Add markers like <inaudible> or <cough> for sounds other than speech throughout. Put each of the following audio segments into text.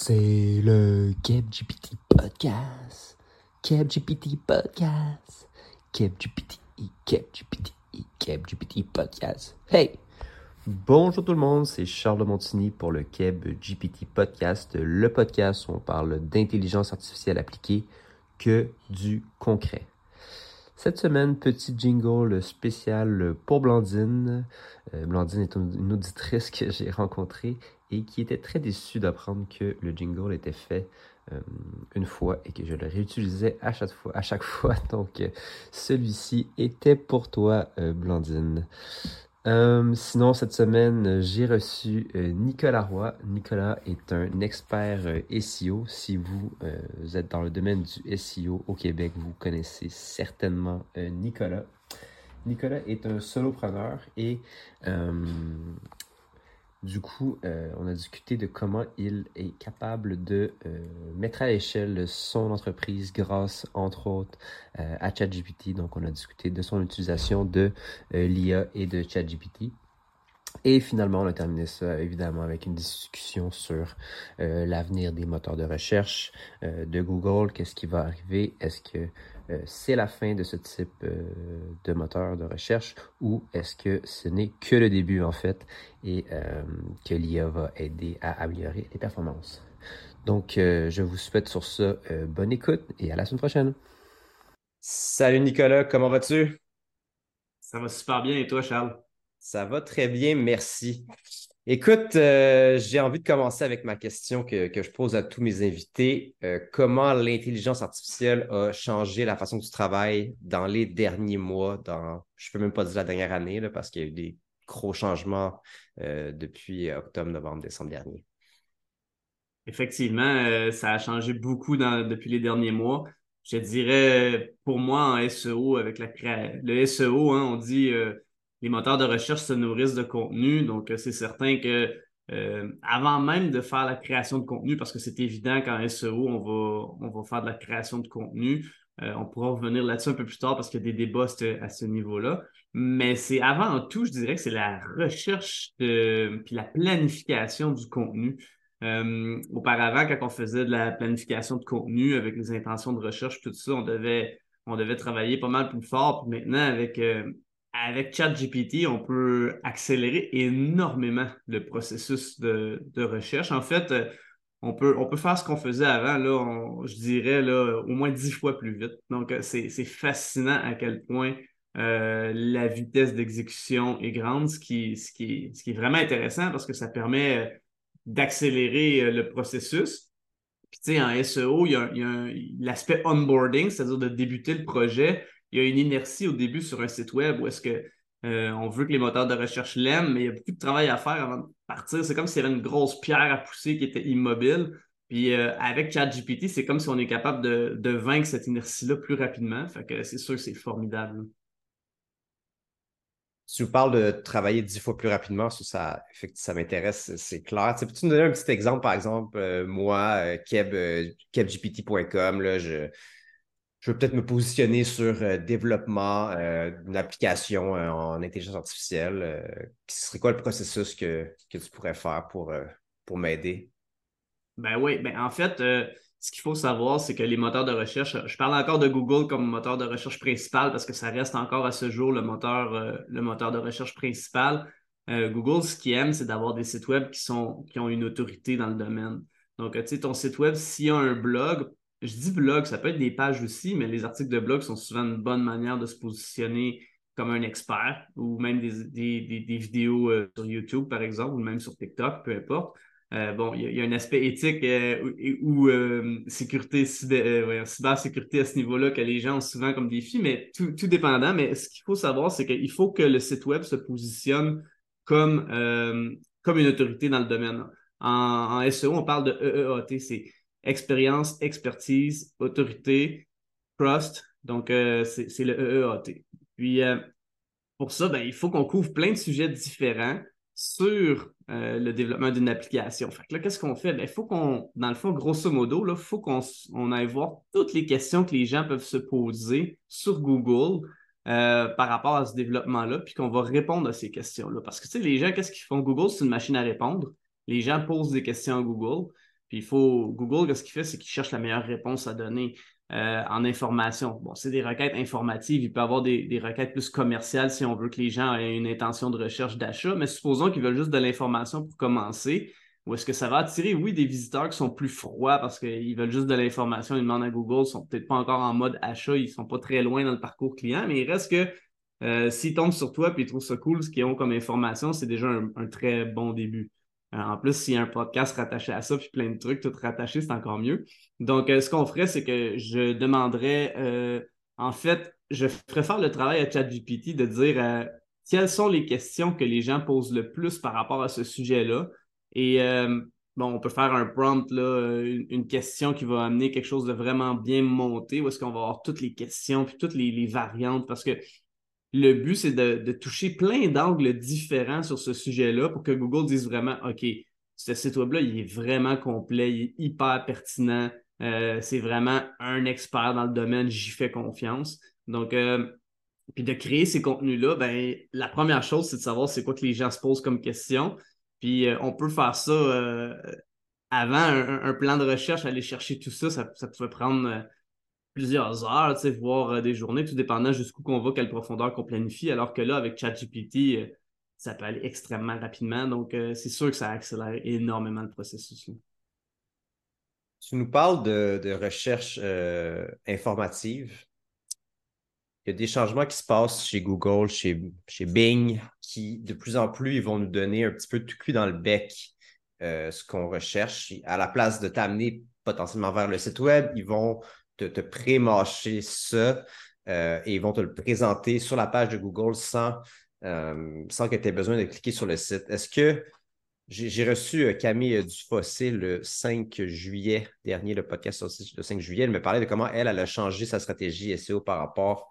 C'est le KebGPT Podcast. KebGPT Podcast. KebGPT, KebGPT, KebGPT Podcast. Hey! Bonjour tout le monde, c'est Charles Montigny pour le KebGPT Podcast, le podcast où on parle d'intelligence artificielle appliquée que du concret. Cette semaine, petit jingle spécial pour Blandine. Euh, Blandine est une auditrice que j'ai rencontrée et qui était très déçue d'apprendre que le jingle était fait euh, une fois et que je le réutilisais à chaque fois. À chaque. <laughs> Donc, euh, celui-ci était pour toi, Blandine. Euh, sinon, cette semaine, j'ai reçu euh, Nicolas Roy. Nicolas est un expert euh, SEO. Si vous, êtes dans le domaine du SEO au Québec, vous connaissez certainement Nicolas. Nicolas est un solopreneur et du coup, euh, on a discuté de comment il est capable de euh, mettre à l'échelle son entreprise grâce, entre autres, euh, à ChatGPT. Donc, on a discuté de son utilisation de l'IA et de ChatGPT. Et finalement, on a terminé ça évidemment avec une discussion sur l'avenir des moteurs de recherche de Google. Qu'est-ce qui va arriver? Est-ce que c'est la fin de ce type euh, de moteur de recherche ou est-ce que ce n'est que le début en fait et euh, que l'IA va aider à améliorer les performances? Donc, je vous souhaite sur ça bonne écoute et à la semaine prochaine. Salut Nicolas, comment vas-tu? Ça va super bien et toi Charles? Ça va très bien, merci. Écoute, euh, j'ai envie de commencer avec ma question que, je pose à tous mes invités. Euh, comment l'intelligence artificielle a changé la façon que tu travailles dans les derniers mois, dans, je ne peux même pas dire la dernière année, parce qu'il y a eu des gros changements euh, depuis octobre, novembre, décembre dernier? Effectivement, ça a changé beaucoup depuis les derniers mois. Je dirais, pour moi, en SEO, avec le SEO, hein, on dit les moteurs de recherche se nourrissent de contenu. Donc, euh, c'est certain que euh, avant même de faire la création de contenu, parce que c'est évident qu'en SEO, on va, on va faire de la création de contenu. Euh, on pourra revenir là-dessus un peu plus tard parce qu'il y a des débats à ce niveau-là. Mais c'est avant tout, je dirais que c'est la recherche de, puis la planification du contenu. auparavant, quand on faisait de la planification de contenu avec les intentions de recherche, tout ça, on devait, on devait travailler pas mal plus fort. Puis maintenant, avec avec ChatGPT, on peut accélérer énormément le processus de, recherche. En fait, euh, on peut, on peut faire ce qu'on faisait avant, là, je dirais là, au moins dix fois plus vite. Donc, euh, c'est fascinant à quel point euh, la vitesse d'exécution est grande, ce qui, ce, qui, ce qui est vraiment intéressant parce que ça permet d'accélérer le processus. Puis, tu sais, en SEO, il y a, a l'aspect onboarding, c'est-à-dire de débuter le projet il y a une inertie au début sur un site web où est-ce que euh, on veut que les moteurs de recherche l'aiment, mais il y a beaucoup de travail à faire avant de partir. C'est comme s'il y avait une grosse pierre à pousser qui était immobile. Puis euh, avec ChatGPT, c'est comme si on est capable de, vaincre cette inertie-là plus rapidement. Fait que c'est sûr c'est formidable. Tu nous parles de travailler dix fois plus rapidement, ça, ça m'intéresse, c'est clair. Tu peux-tu nous donner un petit exemple, par exemple, euh, moi, Keb, KebGPT.com, là, je, je veux peut-être me positionner sur euh, développement euh, d'une application euh, en intelligence artificielle. ce serait quoi le processus que, tu pourrais faire pour, pour m'aider? Ben oui, ben en fait, ce qu'il faut savoir, c'est que les moteurs de recherche, je parle encore de Google comme moteur de recherche principal parce que ça reste encore à ce jour le moteur, le moteur de recherche principal. Google, ce qu'il aime, c'est d'avoir des sites web qui, sont, qui ont une autorité dans le domaine. Donc, tu sais, ton site web, s'il y a un blog, je dis blog, ça peut être des pages aussi, mais les articles de blog sont souvent une bonne manière de se positionner comme un expert ou même des, vidéos euh, sur YouTube, par exemple, ou même sur TikTok, peu importe. Euh, bon, il y, a un aspect éthique euh, ou, sécurité, cybersécurité à ce niveau-là que les gens ont souvent comme défi, mais tout, dépendant. Mais ce qu'il faut savoir, c'est qu'il faut que le site web se positionne comme, comme une autorité dans le domaine. En, en SEO, on parle de EEAT, c'est expérience, expertise, autorité, trust. Donc, euh, c'est le EEAT. Puis, euh, pour ça, ben, il faut qu'on couvre plein de sujets différents sur euh, le développement d'une application. Là, qu'est-ce qu'on fait? Ben, il faut qu'on, dans le fond, grosso modo, il faut qu'on on aille voir toutes les questions que les gens peuvent se poser sur Google par rapport à ce développement-là, puis qu'on va répondre à ces questions-là. Parce que, tu sais, les gens, qu'est-ce qu'ils font? Google, c'est une machine à répondre. Les gens posent des questions à Google. Puis il faut, Google, ce qu'il fait, c'est qu'il cherche la meilleure réponse à donner euh, en information. Bon, c'est des requêtes informatives, il peut avoir des, des, requêtes plus commerciales si on veut que les gens aient une intention de recherche d'achat, mais supposons qu'ils veulent juste de l'information pour commencer. Ou est-ce que ça va attirer, oui, des visiteurs qui sont plus froids parce qu'ils veulent juste de l'information, ils demandent à Google, ils sont peut-être pas encore en mode achat, ils sont pas très loin dans le parcours client, mais il reste que euh, s'ils tombent sur toi et ils trouvent ça cool, ce qu'ils ont comme information, c'est déjà un, très bon début. Euh, en plus, s'il y a un podcast rattaché à ça, puis plein de trucs, tout rattaché, c'est encore mieux. Donc, euh, ce qu'on ferait, c'est que je demanderais, en fait, je ferais faire le travail à ChatGPT de dire quelles sont les questions que les gens posent le plus par rapport à ce sujet-là? Et bon, on peut faire un prompt, là, une, question qui va amener quelque chose de vraiment bien monté, où est-ce qu'on va avoir toutes les questions, puis toutes les variantes, parce que le but, c'est de, toucher plein d'angles différents sur ce sujet-là pour que Google dise vraiment, OK, ce site web-là, il est vraiment complet, il est hyper pertinent, euh, c'est vraiment un expert dans le domaine, j'y fais confiance. Donc, euh, puis de créer ces contenus-là, ben, la première chose, c'est de savoir c'est quoi que les gens se posent comme question. Puis euh, on peut faire ça avant un, plan de recherche, aller chercher tout ça, ça, ça pouvait prendre plusieurs heures, voire euh, des journées, tout dépendant jusqu'où qu'on va, quelle profondeur qu'on planifie. Alors que là, avec ChatGPT, euh, ça peut aller extrêmement rapidement. Donc, euh, c'est sûr que ça accélère énormément le processus. Tu nous parles de, recherche informative. Il y a des changements qui se passent chez Google, chez, chez Bing, qui de plus en plus, ils vont nous donner un petit peu tout cul dans le bec ce qu'on recherche. À la place de t'amener potentiellement vers le site web, ils vont te, pré-mâcher ça euh, et ils vont te le présenter sur la page de Google sans, euh, sans que tu aies besoin de cliquer sur le site. Est-ce que j'ai reçu euh, Camille Dufossé le 5 juillet dernier, le podcast le 5 juillet. Elle me parlait de comment elle, elle a changé sa stratégie SEO par rapport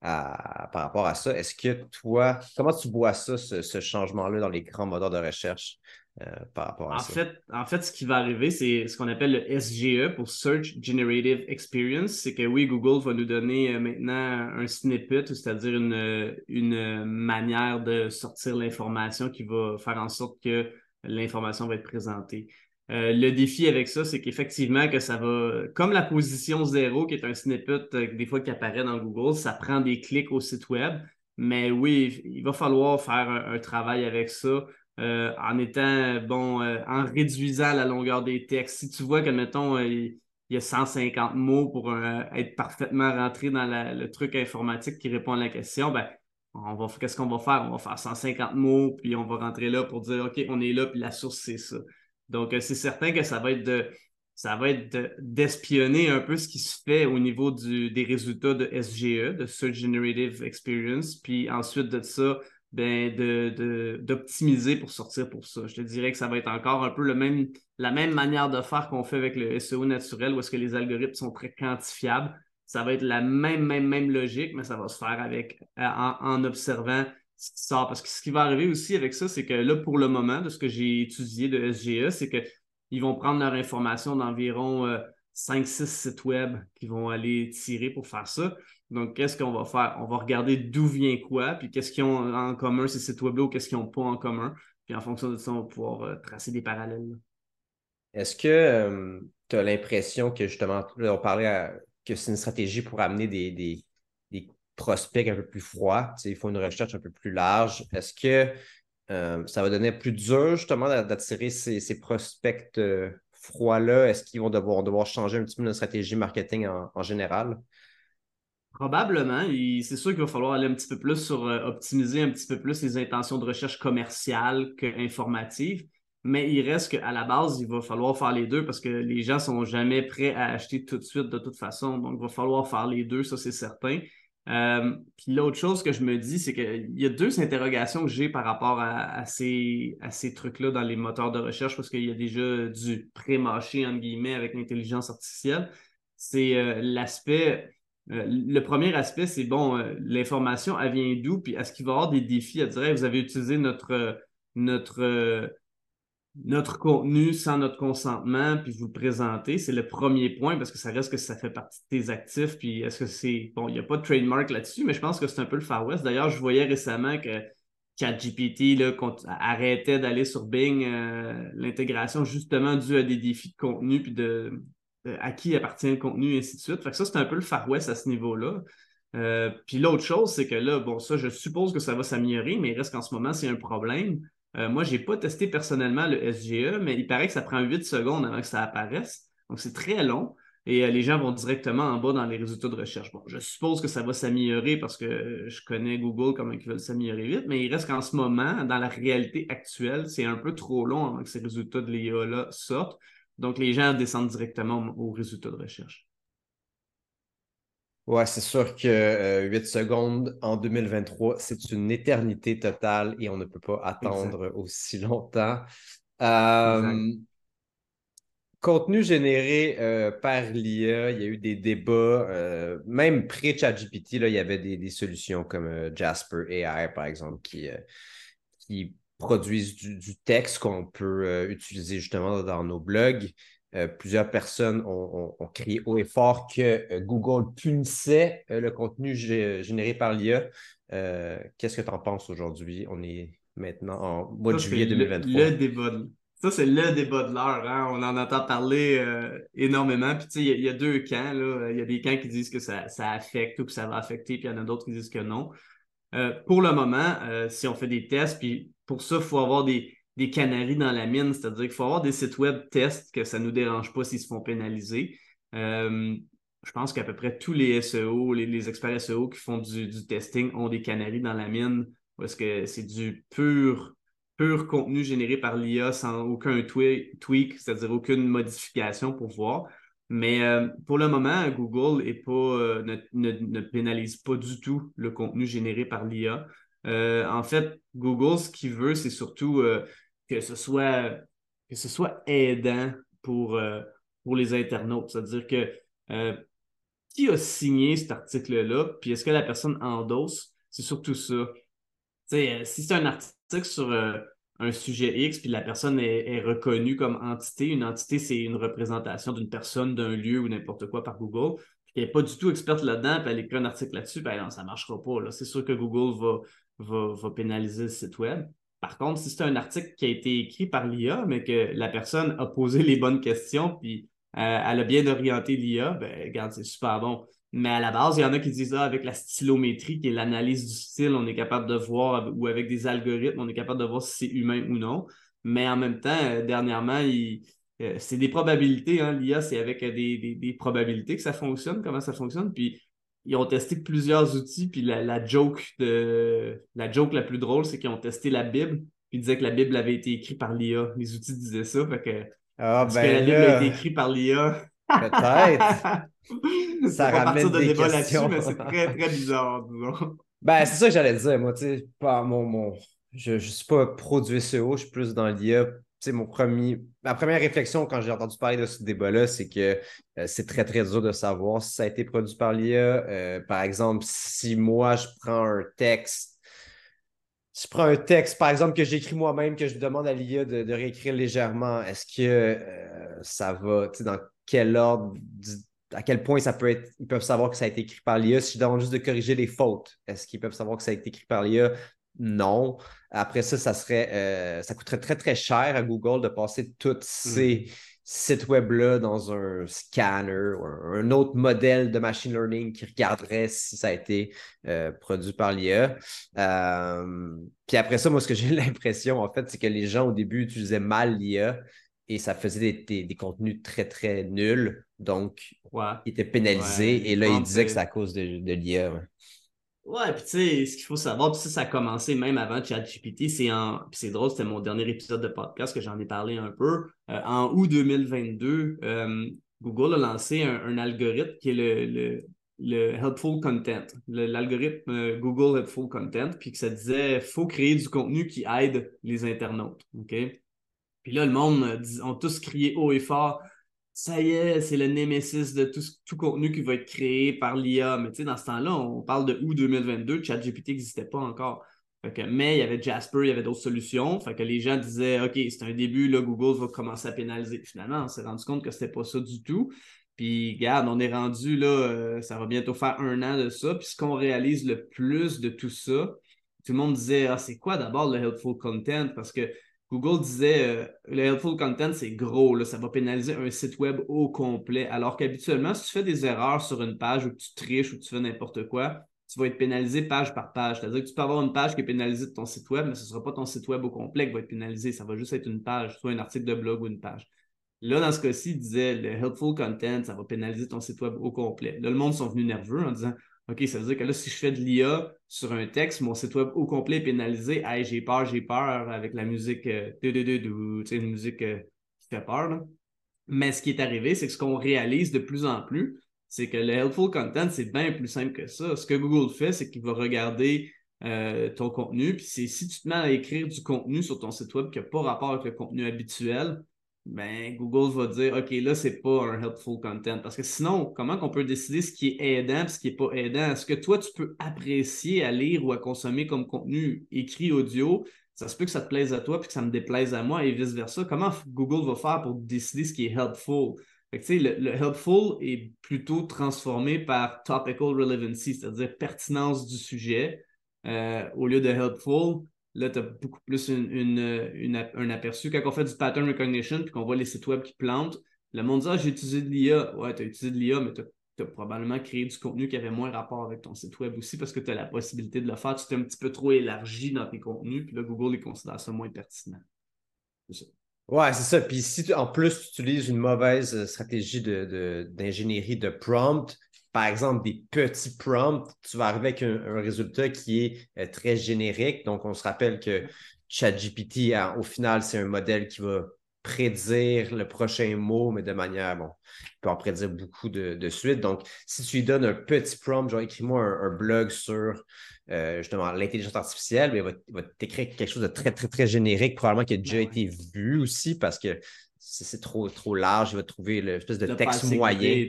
à, par rapport à ça. Est-ce que toi, comment tu vois ça, ce changement-là dans les grands moteurs de recherche? Euh, par rapport à en ça. Fait, en fait, ce qui va arriver, c'est ce qu'on appelle le SGE pour Search Generative Experience. C'est que oui, Google va nous donner euh, maintenant un snippet, c'est-à-dire une, une manière de sortir l'information qui va faire en sorte que l'information va être présentée. Euh, le défi avec ça, c'est qu'effectivement, que ça va, comme la position zéro, qui est un snippet des fois qui apparaît dans Google, ça prend des clics au site web. Mais oui, il va falloir faire un travail avec ça. Euh, en étant, bon, euh, en réduisant la longueur des textes. Si tu vois que, mettons, euh, il y a 150 mots pour être parfaitement rentré dans le truc informatique qui répond à la question, ben, on va, qu'est-ce qu'on va faire? On va faire 150 mots, puis on va rentrer là pour dire, OK, on est là, puis la source, c'est ça. Donc, c'est certain que ça va être de, ça va être d'espionner un peu ce qui se fait au niveau du, des résultats de SGE, de Search Generative Experience, puis ensuite de ça, ben, d'optimiser de, pour sortir pour ça. Je te dirais que ça va être encore un peu le même, la même manière de faire qu'on fait avec le SEO naturel, où est-ce que les algorithmes sont très quantifiables. Ça va être la même, même, même logique, mais ça va se faire avec euh, en, observant ce qui sort. Parce que ce qui va arriver aussi avec ça, c'est que là, pour le moment, de ce que j'ai étudié de SGE, c'est qu'ils vont prendre leur information d'environ 5-6 euh, sites web qui vont aller tirer pour faire ça. Donc, qu'est-ce qu'on va faire? On va regarder d'où vient quoi, puis qu'est-ce qu'ils ont en commun ces sites web-là ou qu'est-ce qu'ils n'ont pas en commun. Puis en fonction de ça, on va pouvoir euh, tracer des parallèles. Est-ce que euh, tu as l'impression que justement, on parlait que c'est une stratégie pour amener des, prospects un peu plus froids, il faut une recherche un peu plus large. Est-ce que euh, ça va donner plus dur justement d'attirer ces, prospects froids-là? Est-ce qu'ils vont devoir, devoir changer un petit peu notre stratégie marketing en général? Probablement. C'est sûr qu'il va falloir aller un petit peu plus sur euh, optimiser un petit peu plus les intentions de recherche commerciale qu'informative. Mais il reste qu'à la base, il va falloir faire les deux parce que les gens ne sont jamais prêts à acheter tout de suite de toute façon. Donc, il va falloir faire les deux, ça c'est certain. Euh, puis l'autre chose que je me dis, c'est qu'il y a deux interrogations que j'ai par rapport à, ces, à ces trucs-là dans les moteurs de recherche parce qu'il y a déjà du pré-mâché, entre guillemets, avec l'intelligence artificielle. C'est euh, l'aspect euh, le premier aspect, c'est bon, euh, l'information, elle vient d'où? Puis est-ce qu'il va y avoir des défis à dire, vous avez utilisé notre, notre, euh, notre contenu sans notre consentement, puis vous présentez? C'est le premier point parce que ça reste que ça fait partie de tes actifs. Puis est-ce que c'est. Bon, il n'y a pas de trademark là-dessus, mais je pense que c'est un peu le Far West. D'ailleurs, je voyais récemment que ChatGPT arrêtait d'aller sur Bing, l'intégration justement due à des défis de contenu puis de, à qui appartient le contenu et ainsi de suite. Fait que ça, c'est un peu le Far West à ce niveau-là. Euh, puis l'autre chose, c'est que là, bon, ça, je suppose que ça va s'améliorer, mais il reste qu'en ce moment, c'est un problème. Euh, moi, je n'ai pas testé personnellement le SGE, mais il paraît que ça prend 8 secondes avant que ça apparaisse. Donc, c'est très long. Et euh, les gens vont directement en bas dans les résultats de recherche. Bon, je suppose que ça va s'améliorer parce que je connais Google comment ils veulent s'améliorer vite, mais il reste qu'en ce moment, dans la réalité actuelle, c'est un peu trop long avant que ces résultats de l'IA-là sortent. Donc, les gens descendent directement aux résultats de recherche. Ouais, c'est sûr que 8 euh, secondes en 2023, c'est une éternité totale et on ne peut pas attendre aussi longtemps. Euh, contenu généré euh, par l'IA, il y a eu des débats, même pré-ChatGPT, il y avait des, solutions comme Jasper AI, par exemple, qui, qui produisent du texte qu'on peut utiliser justement dans nos blogs. Euh, plusieurs personnes ont, crié haut et fort que euh, Google punissait euh, le contenu généré par l'IA. Qu'est-ce que tu en penses aujourd'hui? On est maintenant en mois de juillet 2023. Le, débat Ça, c'est le débat de l'heure. Hein. On en entend parler énormément. Puis, tu sais, il y, a deux camps. Il y a des camps qui disent que ça, ça, affecte ou que ça va affecter, puis il y en a d'autres qui disent que non. pour le moment, si on fait des tests, puis pour ça, il faut avoir des, canaries dans la mine, c'est-à-dire qu'il faut avoir des sites web tests que ça ne nous dérange pas s'ils se font pénaliser. Euh, je pense qu'à peu près tous les SEO, les, experts SEO qui font du, testing ont des canaries dans la mine parce que c'est du pur, pur contenu généré par l'IA sans aucun tweak, c'est-à-dire aucune modification pour voir. Mais euh, pour le moment, Google euh, ne, pénalise pas du tout le contenu généré par l'IA. En fait, Google, ce qu'il veut, c'est surtout que ce soit, que ce soit aidant pour, euh, pour les internautes. C'est-à-dire que euh, qui a signé cet article-là, puis est-ce que la personne endosse? C'est surtout ça. Euh, si c'est un article sur un sujet X, puis la personne est, reconnue comme entité, une entité, c'est une représentation d'une personne, d'un lieu ou n'importe quoi par Google, puis elle n'est pas du tout experte là-dedans, puis elle écrit un article là-dessus, ben non, ça ne marchera pas. C'est sûr que Google va, va, va pénaliser le site web. Par contre, si c'est un article qui a été écrit par l'IA, mais que la personne a posé les bonnes questions, puis euh, elle a bien orienté l'IA, ben, regarde, c'est super bon. Mais à la base, il y en a qui disent ah, avec la stylométrie, qui est l'analyse du style, on est capable de voir, ou avec des algorithmes, on est capable de voir si c'est humain ou non. Mais en même temps, euh, dernièrement, euh, c'est des probabilités. Hein, L'IA, c'est avec des, des, probabilités que ça fonctionne, comment ça fonctionne. Puis ils ont testé plusieurs outils, puis la, joke de la joke la plus drôle, c'est qu'ils ont testé la Bible, puis ils disaient que la Bible avait été écrite par l'IA. Les outils disaient ça, fait que ah, ben que la Bible a été écrite par l'IA. Peut-être. <laughs> ça ramène des débat là-dessus, mais c'est très, très bizarre, disons. Ben, c'est ça que j'allais dire, moi, tu sais, mon, mon... je ne suis pas produit SEO, je suis plus dans l'IA mon premier, ma première réflexion quand j'ai entendu parler de ce débat-là, c'est que euh, c'est très, très dur de savoir si ça a été produit par l'IA. Euh, par exemple, si moi, je prends un texte, je prends un texte, par exemple, que j'écris moi-même, que je demande à l'IA de, réécrire légèrement, est-ce que euh, ça va, dans quel ordre, à quel point ça peut être, ils peuvent savoir que ça a été écrit par l'IA. Si je demande juste de corriger les fautes, est-ce qu'ils peuvent savoir que ça a été écrit par l'IA? Non. Après ça, ça serait euh, ça coûterait très, très cher à Google de passer tous ces mm. sites web-là dans un scanner ou un, autre modèle de machine learning qui regarderait si ça a été euh, produit par l'IA. Euh, puis après ça, moi, ce que <laughs> j'ai l'impression, en fait, c'est que les gens au début utilisaient mal l'IA et ça faisait des, contenus très, très nuls. Donc, ils étaient pénalisés. et là, ils disaient que c'est à cause de, l'IA. Ouais, puis tu sais, ce qu'il faut savoir, puis ça, ça a commencé même avant ChatGPT, c'est en. Puis c'est drôle, c'était mon dernier épisode de podcast que j'en ai parlé un peu. Euh, en août 2022, euh, Google a lancé un, algorithme qui est le, le, Helpful Content, l'algorithme euh, Google Helpful Content, puis que ça disait faut créer du contenu qui aide les internautes. OK? Puis là, le monde ont tous crié haut et fort ça y est, c'est le némésis de tout, tout, contenu qui va être créé par l'IA. Mais tu sais, dans ce temps-là, on parle de août 2022, ChatGPT n'existait pas encore. mais il y avait Jasper, il y avait d'autres solutions. Fait que les gens disaient OK, c'est un début, là, Google va commencer à pénaliser. Finalement, on s'est rendu compte que c'était pas ça du tout. Puis, regarde, on est rendu là, euh, ça va bientôt faire un an de ça. Puis, ce qu'on réalise le plus de tout ça, tout le monde disait Ah, c'est quoi d'abord le helpful content? Parce que Google disait euh, le helpful content, c'est gros, là, ça va pénaliser un site web au complet. Alors qu'habituellement, si tu fais des erreurs sur une page ou que tu triches ou que tu fais n'importe quoi, tu vas être pénalisé page par page. C'est-à-dire que tu peux avoir une page qui est pénalisée de ton site web, mais ce ne sera pas ton site web au complet qui va être pénalisé. Ça va juste être une page, soit un article de blog ou une page. Là, dans ce cas-ci, il disait le helpful content, ça va pénaliser ton site web au complet. Là, le monde sont venus nerveux en disant OK, ça veut dire que là, si je fais de l'IA sur un texte, mon site web au complet est pénalisé. Hey, j'ai peur, j'ai peur avec la musique, euh, tu sais, une musique euh, qui fait peur. Mais ce qui est arrivé, c'est que ce qu'on réalise de plus en plus, c'est que le helpful content, c'est bien plus simple que ça. Ce que Google fait, c'est qu'il va regarder euh, ton contenu, puis si tu te mets à écrire du contenu sur ton site web qui n'a pas rapport avec le contenu habituel, ben, Google va dire OK, là, c'est pas un helpful content. Parce que sinon, comment on peut décider ce qui est aidant et ce qui n'est pas aidant? Est-ce que toi, tu peux apprécier à lire ou à consommer comme contenu écrit audio? Ça se peut que ça te plaise à toi puis que ça me déplaise à moi et vice-versa. Comment Google va faire pour décider ce qui est helpful? le, helpful est plutôt transformé par topical relevancy, c'est-à-dire pertinence du sujet. Euh, au lieu de helpful, là, tu as beaucoup plus une, un aperçu. Quand on fait du pattern recognition puis qu'on voit les sites web qui plantent, le monde dit Ah, j'ai utilisé de l'IA. Ouais, tu as utilisé de l'IA, mais tu as, probablement créé du contenu qui avait moins rapport avec ton site web aussi parce que tu as la possibilité de le faire. Tu t'es un petit peu trop élargi dans tes contenus, puis là, Google les considère ça moins pertinent. C'est ça. Ouais, c'est ça. Puis si en plus tu utilises une mauvaise euh, stratégie d'ingénierie de, prompt, par exemple des petits prompts, tu vas arriver avec un, résultat qui est euh, très générique. Donc, on se rappelle que ChatGPT, au final, c'est un modèle qui va prédire le prochain mot, mais de manière, bon, il peut en prédire beaucoup de, suite. Donc, si tu lui donnes un petit prompt, genre écris-moi un, blog sur euh, justement l'intelligence artificielle, il va, t'écrire quelque chose de très, très, très générique, probablement qui a déjà été vu aussi parce que c'est trop, trop large, il va trouver l'espèce de texte moyen.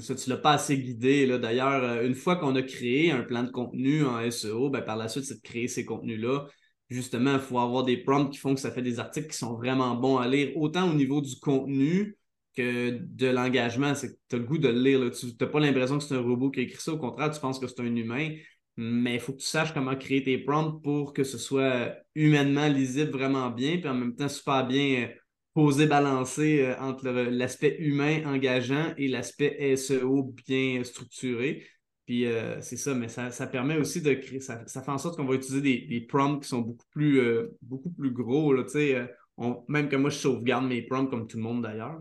Ça, tu l'as pas assez guidé. D'ailleurs, euh, une fois qu'on a créé un plan de contenu en SEO, ben, par la suite, c'est de créer ces contenus-là justement, il faut avoir des prompts qui font que ça fait des articles qui sont vraiment bons à lire, autant au niveau du contenu que de l'engagement. C'est tu as le goût de le lire. Tu n'as pas l'impression que c'est un robot qui écrit ça. Au contraire, tu penses que c'est un humain. Mais il faut que tu saches comment créer tes prompts pour que ce soit humainement lisible vraiment bien, puis en même temps super bien posé, balancé euh, entre l'aspect humain engageant et l'aspect SEO bien structuré. Puis euh, c'est ça, mais ça, permet aussi de créer, ça, fait en sorte qu'on va utiliser des, prompts qui sont beaucoup plus, euh, beaucoup plus gros. Là, même que moi, je sauvegarde mes prompts comme tout le monde d'ailleurs.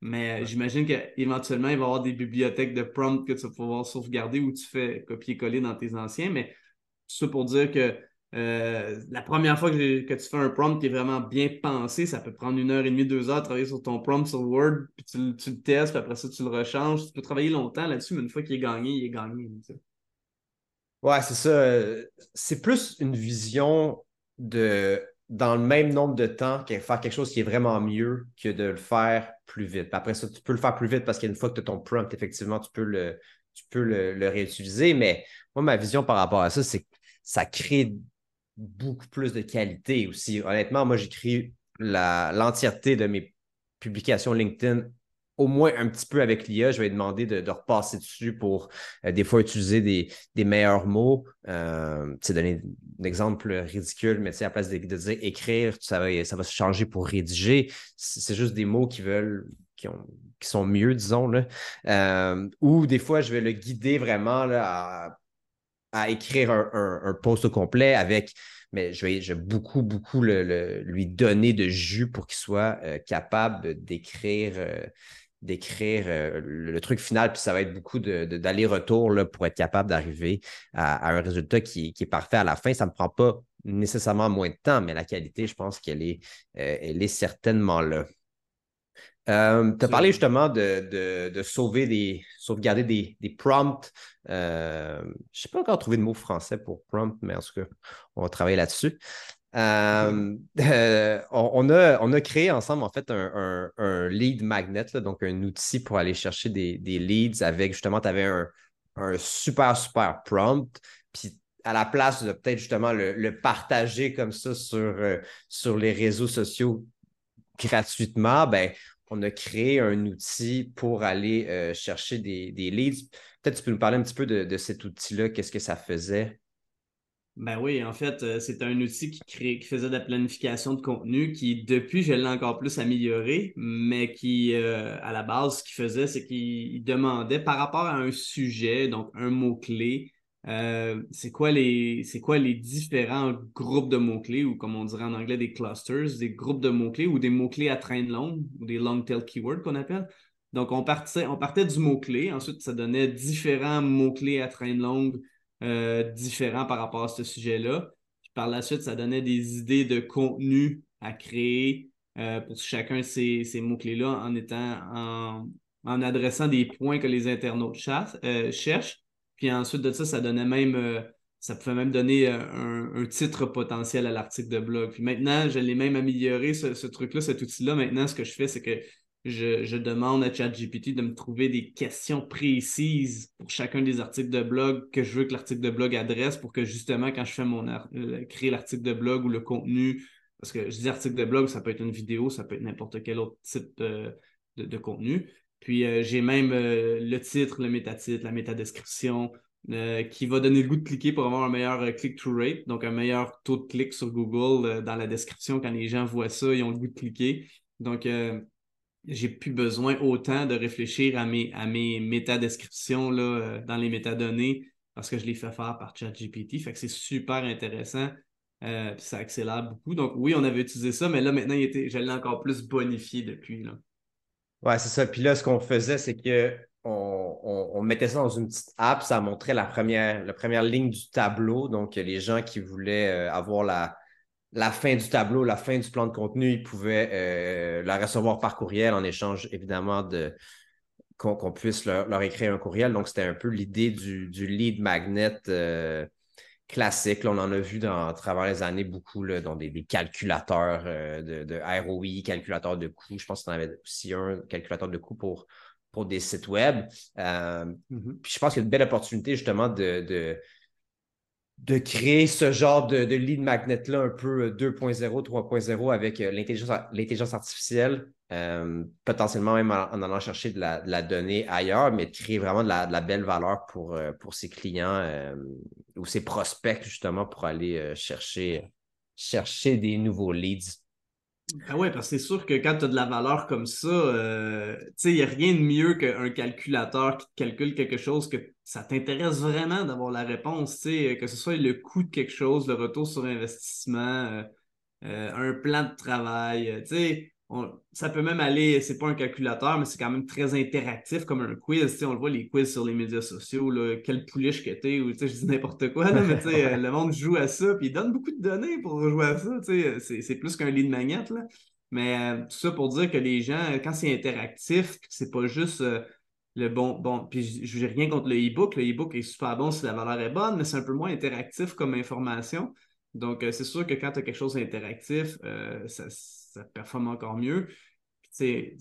Mais j'imagine qu'éventuellement, il va y avoir des bibliothèques de prompts que tu vas pouvoir sauvegarder ou tu fais copier-coller dans tes anciens. Mais tout ça pour dire que euh, la première fois que, tu fais un prompt qui est vraiment bien pensé, ça peut prendre une heure et demie, deux heures travailler sur ton prompt sur Word, puis tu, le testes, puis après ça, tu le rechanges. Tu peux travailler longtemps là-dessus, mais une fois qu'il est gagné, il est gagné. Ouais, c'est ça. C'est plus une vision de dans le même nombre de temps qu'à faire quelque chose qui est vraiment mieux que de le faire plus vite. après ça, tu peux le faire plus vite parce qu'une fois que tu as ton prompt, effectivement, tu peux le, tu peux le, le réutiliser. Mais moi, ma vision par rapport à ça, c'est que ça crée beaucoup plus de qualité aussi. Honnêtement, moi, j'écris l'entièreté de mes publications LinkedIn au moins un petit peu avec l'IA. Je vais demander de, repasser dessus pour euh, des fois utiliser des, meilleurs mots. Euh, donner un exemple ridicule, mais à la place de, dire écrire, ça va, ça va se changer pour rédiger. C'est juste des mots qui veulent. Qui, ont, qui sont mieux, disons. Là. Euh, ou des fois, je vais le guider vraiment là, à, écrire un, un, post au complet avec mais je vais, beaucoup, beaucoup lui donner de jus pour qu'il soit euh, capable d'écrire euh, d'écrire euh, le, truc final, puis ça va être beaucoup d'aller-retour pour être capable d'arriver à, un résultat qui, est parfait à la fin. Ça ne me prend pas nécessairement moins de temps, mais la qualité, je pense qu'elle est, elle est certainement là. Euh, tu as parlé justement de, sauver des, sauvegarder des, prompts. Euh, je ne sais pas encore trouvé de mot français pour prompt, mais en tout cas, on va travailler là-dessus. Euh, <laughs> on, a, on a créé ensemble en fait un, lead magnet, donc un outil pour aller chercher des, leads avec justement, tu avais un, super, super prompt. Puis à la place de peut-être justement le, partager comme ça sur, sur les réseaux sociaux gratuitement, ben, on a créé un outil pour aller euh, chercher des, leads. Peut-être tu peux nous parler un petit peu de, cet outil-là, qu'est-ce que ça faisait? Ben oui, en fait, euh, c'est un outil qui, crée, qui faisait de la planification de contenu qui, depuis, je l'ai encore plus amélioré, mais qui, euh, à la base, ce qu'il faisait, c'est qu'il demandait par rapport à un sujet, donc un mot-clé, euh, c'est quoi, les, quoi les différents groupes de mots-clés, ou comme on dirait en anglais, des clusters, des groupes de mots-clés ou des mots-clés à traîne longue, ou des long tail keywords qu'on appelle? Donc, on partait, on partait du mot-clé, ensuite, ça donnait différents mots-clés à traîne longue euh, différents par rapport à ce sujet-là. par la suite, ça donnait des idées de contenu à créer euh, pour chacun ces, ces mots-clés-là en étant en, adressant des points que les internautes cherchent. Puis ensuite de ça, ça donnait même ça pouvait même donner un, titre potentiel à l'article de blog. Puis maintenant, je l'ai même amélioré, ce, ce truc-là, cet outil-là. Maintenant, ce que je fais, c'est que je, demande à ChatGPT de me trouver des questions précises pour chacun des articles de blog que je veux que l'article de blog adresse pour que justement, quand je fais mon euh, créer l'article de blog ou le contenu, parce que je dis article de blog, ça peut être une vidéo, ça peut être n'importe quel autre type de, contenu. Puis euh, j'ai même euh, le titre, le métatitre, la métadescription, qui va donner le goût de cliquer pour avoir un meilleur click-through rate, donc un meilleur taux de clic sur Google dans la description. Quand les gens voient ça, ils ont le goût de cliquer. Donc, j'ai plus besoin autant de réfléchir à mes, à métadescriptions là, euh, dans les métadonnées parce que je les fais faire par ChatGPT. Fait que c'est super intéressant. Euh, ça accélère beaucoup. Donc oui, on avait utilisé ça, mais là maintenant, il était, je l'ai encore plus bonifié depuis. Là. Ouais, c'est ça. Puis là, ce qu'on faisait, c'est que on, mettait ça dans une petite app, ça montrait la première, la première ligne du tableau. Donc, les gens qui voulaient euh, avoir la, la fin du tableau, la fin du plan de contenu, ils pouvaient euh, la recevoir par courriel en échange, évidemment, de qu'on puisse leur, écrire un courriel. Donc, c'était un peu l'idée du, lead magnet euh, classique. on en a vu dans, à travers les années beaucoup là, dans des, calculateurs euh, de, de, ROI, calculateurs de coûts. Je pense qu'on avait aussi un calculateur de coûts pour, pour des sites web. Mm-hmm. Puis je pense qu'il y a une belle opportunité justement de de créer ce genre de, de lead magnet-là un peu 2.0, euh, 3.0 avec euh, l'intelligence artificielle, euh, potentiellement même en, allant chercher de la, donnée ailleurs, mais de créer vraiment de la, belle valeur pour, pour ses clients ou ses prospects, justement, pour aller chercher, chercher des nouveaux leads. Ah ouais, parce que c'est sûr que quand tu as de la valeur comme ça, euh, il n'y a rien de mieux qu'un calculateur qui calcule quelque chose que ça t'intéresse vraiment d'avoir la réponse, que ce soit le coût de quelque chose, le retour sur investissement, euh, euh, un plan de travail. sais ça peut même aller, c'est pas un calculateur, mais c'est quand même très interactif comme un quiz. On le voit, les quiz sur les médias sociaux, là, quelle pouliche que t'es, ou je dis n'importe quoi, là, mais euh, <laughs> le monde joue à ça, puis il donne beaucoup de données pour jouer à ça. C'est plus qu'un lit de magnète. Là. Mais euh, tout ça pour dire que les gens, quand c'est interactif, c'est pas juste euh, le bon. Bon, puis je n'ai rien contre le e-book. Le e-book est super bon si la valeur est bonne, mais c'est un peu moins interactif comme information. Donc, c'est sûr que quand tu as quelque chose d'interactif, ça ça performe encore mieux. C'est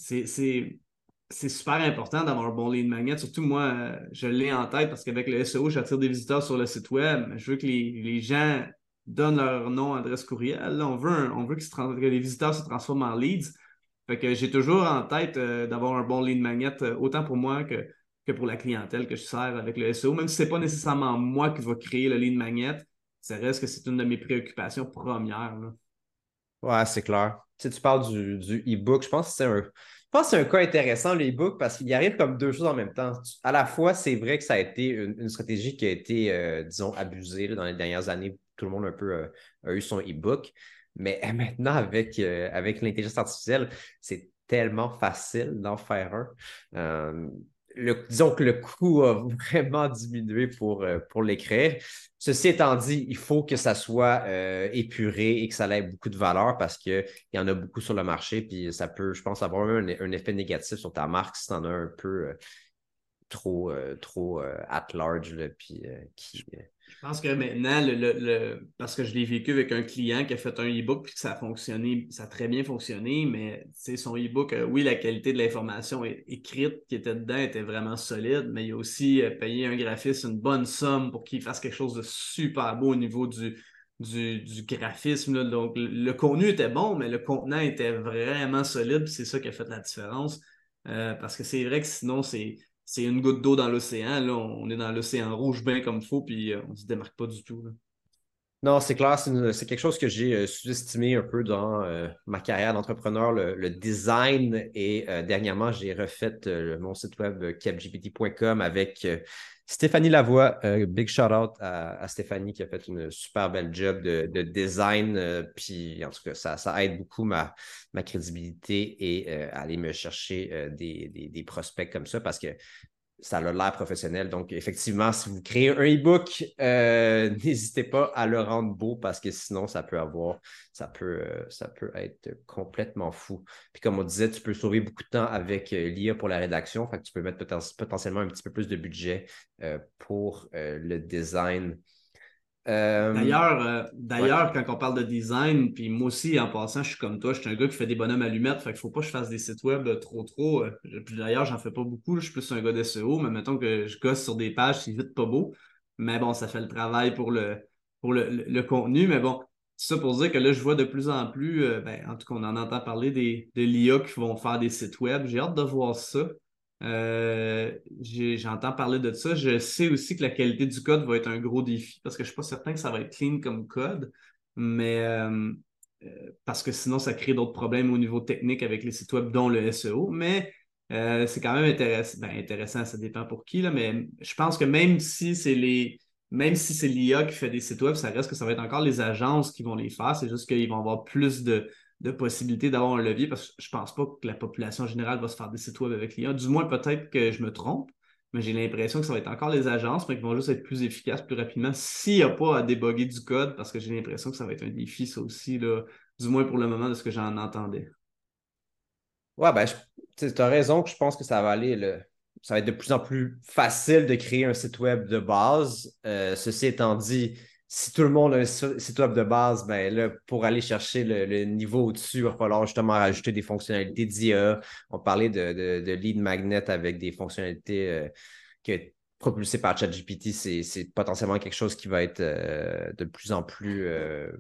super important d'avoir un bon lead magnet. Surtout moi, je l'ai en tête parce qu'avec le SEO, j'attire des visiteurs sur le site web. Je veux que les, gens donnent leur nom, adresse courriel. on veut, veut que, les visiteurs se transforment en leads. Fait j'ai toujours en tête euh, d'avoir un bon lead magnet, euh, autant pour moi que, que pour la clientèle que je sers avec le SEO. Même si ce n'est pas nécessairement moi qui va créer le lead magnet, ça reste que c'est une de mes préoccupations premières. Ouais, c'est clair tu, parles du, du e-book. Je pense que c'est un. Je pense c'est un cas intéressant, le e-book, parce qu'il arrive comme deux choses en même temps. À la fois, c'est vrai que ça a été une, stratégie qui a été, euh, disons, abusée dans les dernières années. Tout le monde un peu euh, a eu son e-book. Mais maintenant, avec, euh, avec l'intelligence artificielle, c'est tellement facile d'en faire un disons que le coût a <laughs> vraiment diminué pour, euh, pour l'écrire. Ceci étant dit, il faut que ça soit euh, épuré et que ça ait beaucoup de valeur parce qu'il y en a beaucoup sur le marché, puis ça peut, je pense, avoir un, effet négatif sur ta marque si tu en as un peu euh, trop, trop at large, puis qui je pense que maintenant, parce que je l'ai vécu avec un client qui a fait un e-book et que ça a fonctionné, ça a très bien fonctionné, mais son e-book, euh, oui, la qualité de l'information écrite qui était dedans était vraiment solide, mais il a aussi euh, payé un graphiste une bonne somme pour qu'il fasse quelque chose de super beau au niveau du, du, graphisme. Donc, le, contenu était bon, mais le contenant était vraiment solide, c'est ça qui a fait la différence. Euh, parce que c'est vrai que sinon, c'est c'est une goutte d'eau dans l'océan. Là, on est dans l'océan rouge bien comme il faut, puis euh, on ne se démarque pas du tout. Non, c'est clair, c'est quelque chose que j'ai euh, sous-estimé un peu dans euh, ma carrière d'entrepreneur, le, design. Et euh, dernièrement, j'ai refait mon site web capgpt.com avec Stéphanie Lavoie. big shout out à, Stéphanie qui a fait une super belle job de, design. puis en tout cas, ça, aide beaucoup ma, crédibilité et aller me chercher des, des, prospects comme ça parce que ça a l'air professionnel. Donc, effectivement, si vous créez un e-book, euh, <laughs> n'hésitez pas à le rendre beau parce que sinon, ça peut avoir, ça peut, euh, ça peut être complètement fou. Puis comme on disait, tu peux sauver beaucoup de temps avec euh, l'IA pour la rédaction. Fait que tu peux mettre potentiellement un petit peu plus de budget pour le design euh, d'ailleurs, euh, d'ailleurs, quand on parle de design, puis moi aussi, en passant, je suis comme toi, je suis un gars qui fait des bonhommes allumettes, fait qu'il faut pas que je fasse des sites web trop trop. Euh, d'ailleurs, j'en fais pas beaucoup, je suis plus un gars d'SEO, mais mettons que je gosse sur des pages, c'est vite pas beau. Mais bon, ça fait le travail pour le, pour le, contenu. Mais bon, ça pour dire que là, je vois de plus en plus, ben, en tout cas, on en entend parler des, de l'IA qui vont faire des sites web. J'ai hâte de voir ça. Euh, j'entends parler de ça. Je sais aussi que la qualité du code va être un gros défi parce que je ne suis pas certain que ça va être clean comme code, mais euh, euh, parce que sinon, ça crée d'autres problèmes au niveau technique avec les sites web, dont le SEO. Mais c'est quand même intéressant. Ben, intéressant, ça dépend pour qui, là, mais je pense que même si c'est les. Même si c'est l'IA qui fait des sites web, ça reste que ça va être encore les agences qui vont les faire. C'est juste qu'ils vont avoir plus de, de possibilités d'avoir un levier parce que je pense pas que la population générale va se faire des sites web avec l'IA. Du moins, peut-être que je me trompe, mais j'ai l'impression que ça va être encore les agences, mais qui vont juste être plus efficaces plus rapidement s'il n'y a pas à déboguer du code parce que j'ai l'impression que ça va être un défi, ça aussi, là, du moins pour le moment, de ce que j'en entendais. Ouais, ben, tu as raison que je pense que ça va aller. Le... Ça va être de plus en plus facile de créer un site web de base. Euh, ceci étant dit, si tout le monde a un site de base, ben là, pour aller chercher le, niveau au-dessus, il va falloir justement rajouter des fonctionnalités d'IA. On parlait de, de, lead magnet avec des fonctionnalités euh, que propulsées par ChatGPT. C'est potentiellement quelque chose qui va être euh, de plus en plus euh,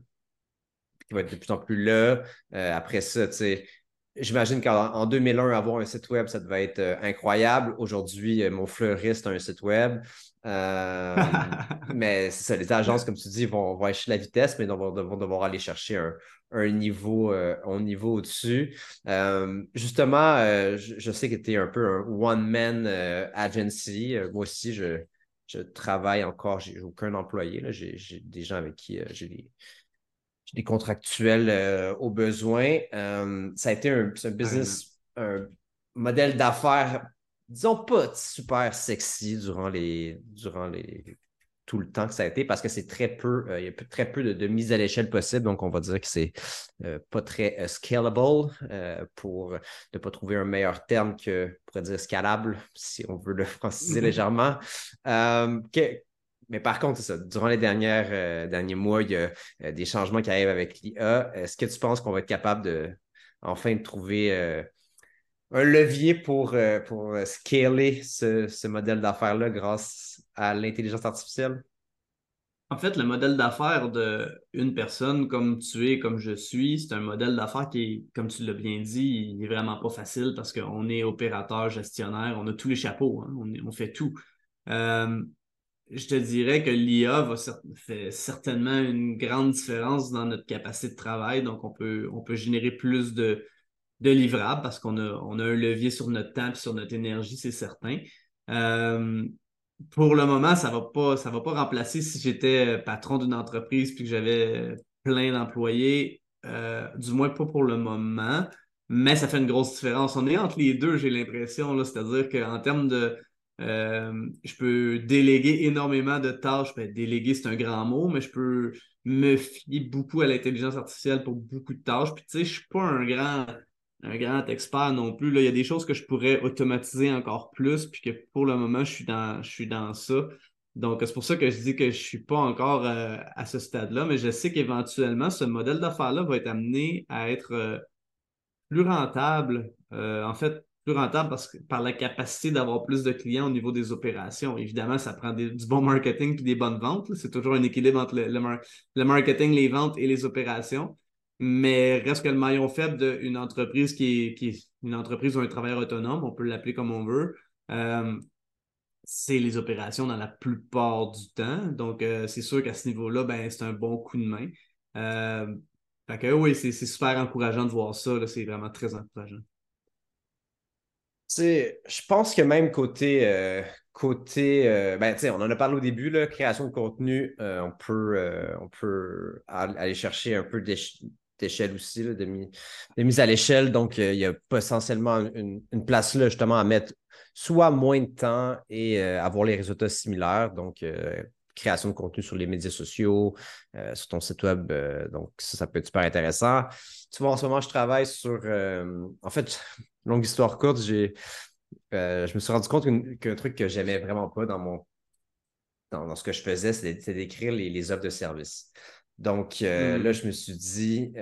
qui va être de plus en plus là. après ça, tu sais, J'imagine qu'en 2001, avoir un site web, ça devait être incroyable. Aujourd'hui, mon fleuriste a un site web. Euh, <laughs> mais c'est ça, les agences, comme tu dis, vont, vont acheter la vitesse, mais vont, vont devoir aller chercher un, niveau, euh, niveau au-dessus. Euh, justement, je, sais que tu es un peu un one-man agency. moi aussi, je, je travaille encore, j'ai aucun employé. J'ai des gens avec qui j'ai des, des, contractuels au besoin. ça a été un, un business, un modèle d'affaires disons pas super sexy durant les durant les tout le temps que ça a été parce que c'est très peu, euh, il y a très peu de, mise à l'échelle possible, donc on va dire que c'est euh, pas très euh, scalable pour ne pas trouver un meilleur terme que pour dire scalable, si on veut le <laughs> franciser mhm. légèrement. Mais par contre, ça, durant les dernières, derniers mois, il y a des changements qui arrivent avec l'IA. Est-ce que tu penses qu'on va être capable de enfin de trouver un levier pour, euh, pour euh, scaler ce, modèle d'affaires-là grâce à l'intelligence artificielle? En fait, le modèle d'affaires d'une personne comme tu es, comme je suis, c'est un modèle d'affaires qui est, comme tu l'as bien dit, il n'est vraiment pas facile parce qu'on est opérateur, gestionnaire, on a tous les chapeaux, hein, on, fait tout. Je te dirais que l'IA fait certainement une grande différence dans notre capacité de travail. Donc, on peut, on peut générer plus de, de livrables parce qu'on a, on a un levier sur notre temps et sur notre énergie, c'est certain. Euh, pour le moment, ça ne va, pas, va pas remplacer si j'étais patron d'une entreprise puis que j'avais plein d'employés, euh, du moins pas pour le moment, mais ça fait une grosse différence. On est entre les deux, j'ai l'impression, c'est-à-dire qu'en termes de. Euh, je peux déléguer énormément de tâches. Ben, déléguer, c'est un grand mot, mais je peux me fier beaucoup à l'intelligence artificielle pour beaucoup de tâches. Puis, tu sais, je ne suis pas un grand un grand expert non plus. Là, il y a des choses que je pourrais automatiser encore plus, puis que pour le moment, je suis dans, je suis dans ça. Donc, c'est pour ça que je dis que je ne suis pas encore euh, à ce stade-là, mais je sais qu'éventuellement, ce modèle d'affaires-là va être amené à être euh, plus rentable. En fait, plus rentable parce que, par la capacité d'avoir plus de clients au niveau des opérations. Évidemment, ça prend du bon marketing et des bonnes ventes. C'est toujours un équilibre entre le marketing, les ventes et les opérations mais reste que le maillon faible d'une entreprise qui est, une entreprise ou un travailleur autonome, on peut l'appeler comme on veut. Euh, c'est les opérations dans la plupart du temps. Donc, euh, c'est sûr qu'à ce niveau-là, ben, c'est un bon coup de main. Euh, oui, c'est super encourageant de voir ça. C'est vraiment très encourageant. Je pense que même côté, euh, côté ben, on en a parlé au début, là, création de contenu, on, peut, on peut aller chercher un peu d'échelle aussi, de, mise à l'échelle. Donc, il y a potentiellement une, une, place là justement à mettre soit moins de temps et euh, avoir les résultats similaires. Donc, euh, création de contenu sur les médias sociaux, euh, sur ton site web. donc, ça, ça peut être super intéressant. Tu vois, en ce moment, je travaille sur. en fait, <laughs> longue histoire courte, j'ai. je me suis rendu compte qu'un truc que j'aimais vraiment pas dans mon dans, ce que je faisais, c'était d'écrire les, les, offres de service. Donc là, hmm. je me suis dit,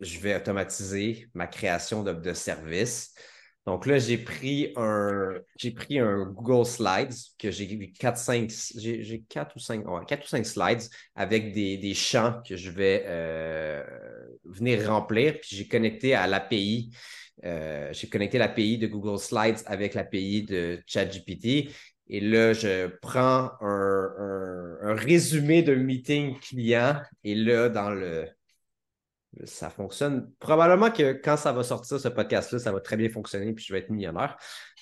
je vais automatiser ma création d'offres de service. Donc là, j'ai pris un j'ai pris un Google Slides que j'ai 4, 5, j'ai 4 ou 5, ou 5 slides avec des, champs que je vais euh, venir remplir. Puis j'ai connecté à l'API. Euh, j'ai connecté l'API de Google Slides avec l'API de ChatGPT. Et là, je prends un, un résumé d'un meeting client. Et là, dans le, ça fonctionne. Probablement que quand ça va sortir, ce podcast-là, ça va très bien fonctionner puis je vais être millionnaire.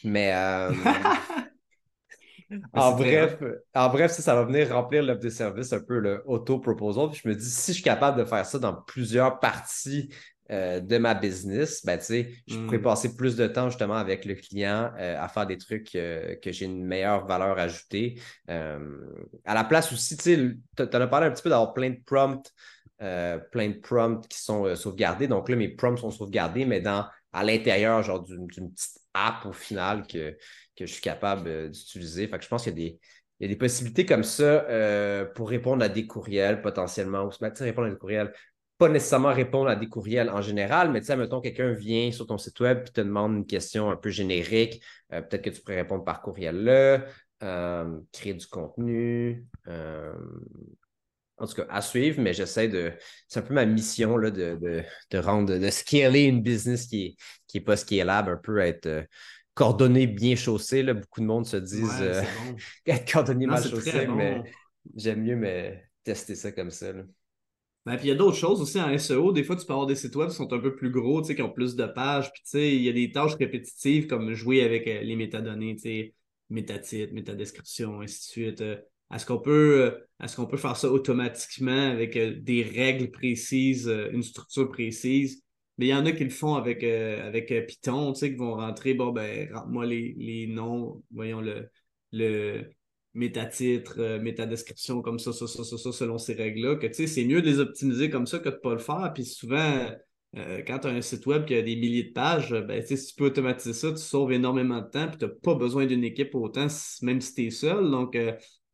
Mais euh, <laughs> en, bref, en bref, ça, va venir remplir l'offre de service un peu le auto-proposal. je me dis, si je suis capable de faire ça dans plusieurs parties euh, de ma business, ben, je pourrais hmm. passer plus de temps justement avec le client euh, à faire des trucs que j'ai une meilleure valeur ajoutée. à la place aussi, tu en as parlé un petit peu d'avoir plein de prompts euh, plein de prompts qui sont euh, sauvegardés. Donc là, mes prompts sont sauvegardés, mais dans, à l'intérieur, genre d'une petite app au final que, que je suis capable euh, d'utiliser. Fait que je pense qu'il y a des, il y a des possibilités comme ça pour répondre à des courriels potentiellement, ou se mettre répondre à des courriels. Pas nécessairement répondre à des courriels en général, mais tu sais, mettons, quelqu'un vient sur ton site web et te demande une question un peu générique. Peut-être que tu pourrais répondre par courriel là, créer du contenu, en tout cas, à suivre, mais j'essaie de. C'est un peu ma mission là, de, de, rendre, de scaler une business qui n'est qui est pas scalable, un peu être euh, coordonné, bien chaussé. Là. Beaucoup de monde se disent euh, <laughs> être coordonné, mal chaussé, mais j'aime mieux mais tester ça comme ça. Ben, puis il y a d'autres choses aussi en SEO. Des fois, tu peux avoir des sites web qui sont un peu plus gros, qui ont plus de pages. Puis, tu sais, il y a des tâches répétitives comme jouer avec euh, les métadonnées, tu sais, métatitres, métadescription, ainsi de suite. Est-ce qu'on peut, euh, est peut faire ça automatiquement avec euh, des règles précises, euh, une structure précise? Mais il y en a qui le font avec, avec Python, tu sais, qui vont rentrer, bon, ben, rentre-moi les, noms, voyons le, le métatitre, métadescription, comme ça, ça, ça, ça, ça, selon ces règles-là, que tu sais, c'est mieux de les optimiser comme ça que de ne pas le faire. Puis souvent, quand tu as un site web qui a des milliers de pages, ben, si tu peux automatiser ça, tu sauves énormément de temps, puis tu n'as pas besoin d'une équipe autant, même si tu es seul. Donc,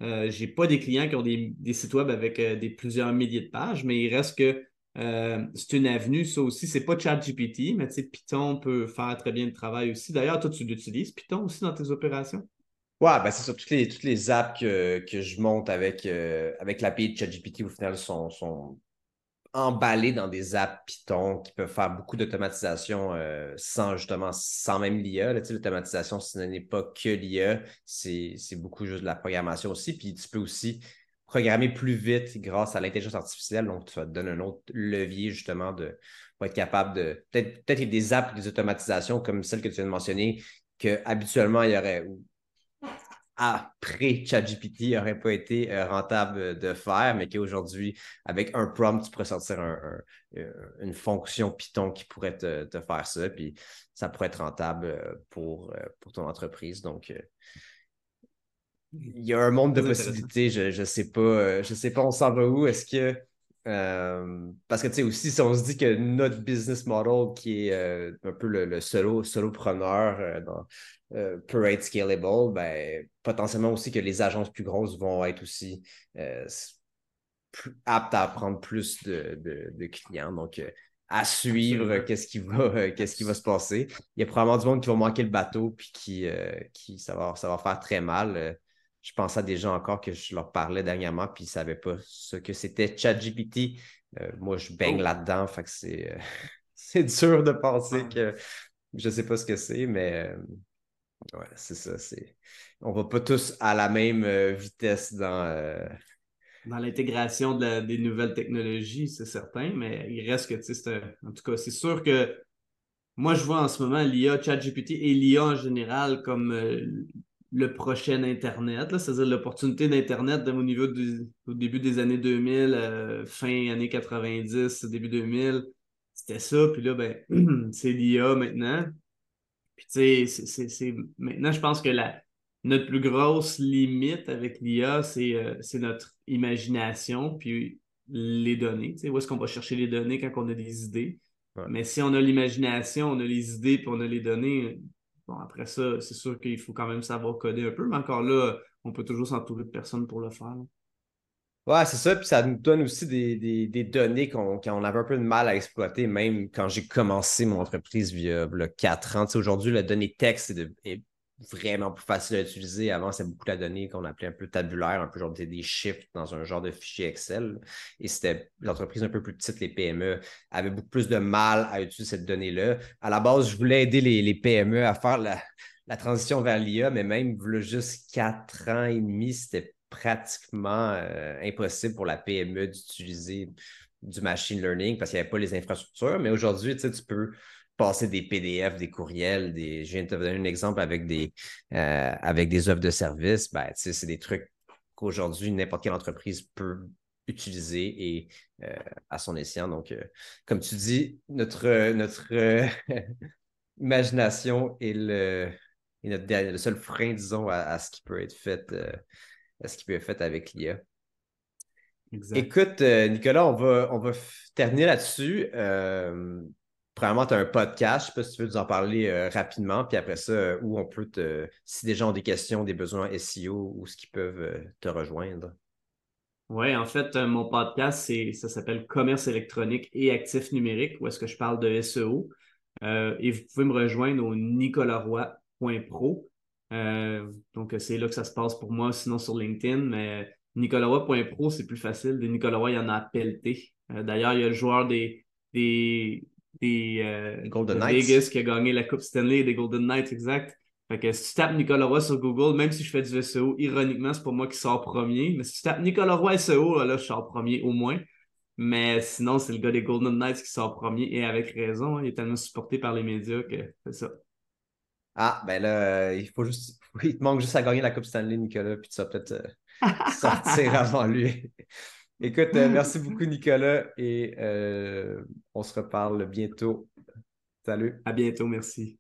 euh, j'ai pas des clients qui ont des, sites web avec euh, des plusieurs milliers de pages, mais il reste que euh, c'est une avenue, ça aussi. C'est pas ChatGPT, mais Python peut faire très bien le travail aussi. D'ailleurs, toi, tu l'utilises, Python, aussi, dans tes opérations? Ouais, ben c'est ça. Toutes les, toutes les apps que, je monte avec, avec l'API de ChatGPT, au final, sont, sont emballés dans des apps Python qui peuvent faire beaucoup d'automatisation euh, sans justement, sans même l'IA. L'automatisation, ce n'est pas que l'IA, c'est beaucoup juste de la programmation aussi. Puis tu peux aussi programmer plus vite grâce à l'intelligence artificielle. Donc, vas te donner un autre levier justement de pour être capable de. Peut-être peut des apps, des automatisations comme celle que tu viens de mentionner, qu'habituellement, il y aurait après ChatGPT n'aurait pas été euh, rentable de faire, mais qu'aujourd'hui, avec un prompt, tu pourrais sortir euh, une fonction Python qui pourrait te, faire ça, puis ça pourrait être rentable euh, pour, pour ton entreprise. Donc, il y a un monde de possibilités. Je ne sais pas, je sais pas, on s'en va où? Est-ce que parce que tu sais aussi, si on se dit que notre business model qui est un peu le, solo, solopreneur dans, euh, peut être scalable, ben, potentiellement aussi que les agences plus grosses vont être aussi euh, aptes à prendre plus de, clients. Donc, euh, à suivre qu'est-ce qui, va, qu'est-ce qui va se passer. Il y a probablement du monde qui va manquer le bateau puis qui, qui ça, va, ça va faire très mal. Je pense à des gens encore que je leur parlais dernièrement puis ils ne savaient pas ce que c'était ChatGPT. moi, je baigne oh. là-dedans. Fait que c'est, <laughs> c'est dur de penser que je ne sais pas ce que c'est, mais Ouais, c'est ça. C'est... On va pas tous à la même euh, vitesse dans. Euh, dans l'intégration des nouvelles technologies, c'est certain, mais il reste que, tu sais, en tout cas, c'est sûr que moi, je vois en ce moment l'IA, ChatGPT et l'IA en général comme euh, le prochain Internet, c'est-à-dire l'opportunité d'Internet au niveau du au début des années 2000, fin années 90, début 2000, c'était ça. Puis là, ben, <clears throat> c'est l'IA maintenant. Puis tu sais, c'est, maintenant, je pense que la, notre plus grosse limite avec l'IA, euh, c'est, notre imagination, puis les données. Tu sais, où est-ce qu'on va chercher les données quand on a des idées? Mais si on a l'imagination, on a les idées, puis on a les données, bon, après ça, c'est sûr qu'il faut quand même savoir coder un peu, mais encore là, on peut toujours s'entourer de personnes pour le faire. Ouais, c'est ça. Puis ça nous donne aussi des, données qu'on avait un peu de mal à exploiter, même quand j'ai commencé mon entreprise via le 4 ans. Aujourd'hui, la donnée texte est, vraiment plus facile à utiliser. Avant, c'est beaucoup la donnée qu'on appelait un peu tabulaire, un peu genre des, chiffres dans un genre de fichier Excel. Et c'était l'entreprise un peu plus petite, les PME, avaient beaucoup plus de mal à utiliser cette donnée-là. À la base, je voulais aider les, PME à faire la, la transition vers l'IA, mais même juste quatre ans et demi, c'était pratiquement euh, impossible pour la PME d'utiliser du machine learning parce qu'il n'y avait pas les infrastructures. Mais aujourd'hui, tu peux passer des PDF, des courriels, des... je viens de te donner un exemple avec des, euh, avec des offres de services. Ben, c'est des trucs qu'aujourd'hui, n'importe quelle entreprise peut utiliser et euh, à son escient. Donc, comme tu dis, notre, notre <laughs> imagination est le, notre, seul frein, disons, à, ce qui peut être fait ce qui peut être fait avec l'IA. Écoute, euh, Nicolas, on va, on va terminer là-dessus. Euh, premièrement, tu as un podcast. Je ne sais pas si tu veux nous en parler euh, rapidement. Puis après ça, où on peut te. Si des gens ont des questions, des besoins SEO, où ce qu'ils peuvent te rejoindre. Oui, en fait, mon podcast, ça s'appelle Commerce électronique et actifs numériques, où est-ce que je parle de SEO. et vous pouvez me rejoindre au nicolaroy.pro. Euh, donc, c'est là que ça se passe pour moi, sinon sur LinkedIn. Mais Nicolaroy.pro, c'est plus facile. Des Nicolaroy, il y en a à. Euh, d'ailleurs, il y a le joueur des, des, des euh, Golden Vegas qui a gagné la Coupe Stanley des Golden Knights, exact. Fait que si tu tapes Nicolas sur Google, même si je fais du SEO, ironiquement, c'est pas moi qui sors premier. Mais si tu tapes Nicolas SEO, là, je sors premier au moins. Mais sinon, c'est le gars des Golden Knights qui sort premier et avec raison. Hein. il est tellement supporté par les médias que c'est ça. Ah, ben là, euh, il faut juste. <laughs> Il te manque juste à gagner la Coupe Stanley, Nicolas, puis tu vas peut-être euh, <laughs> sortir avant lui. Écoute, euh, <laughs> merci beaucoup, Nicolas, et on se reparle bientôt. Salut. À bientôt, merci.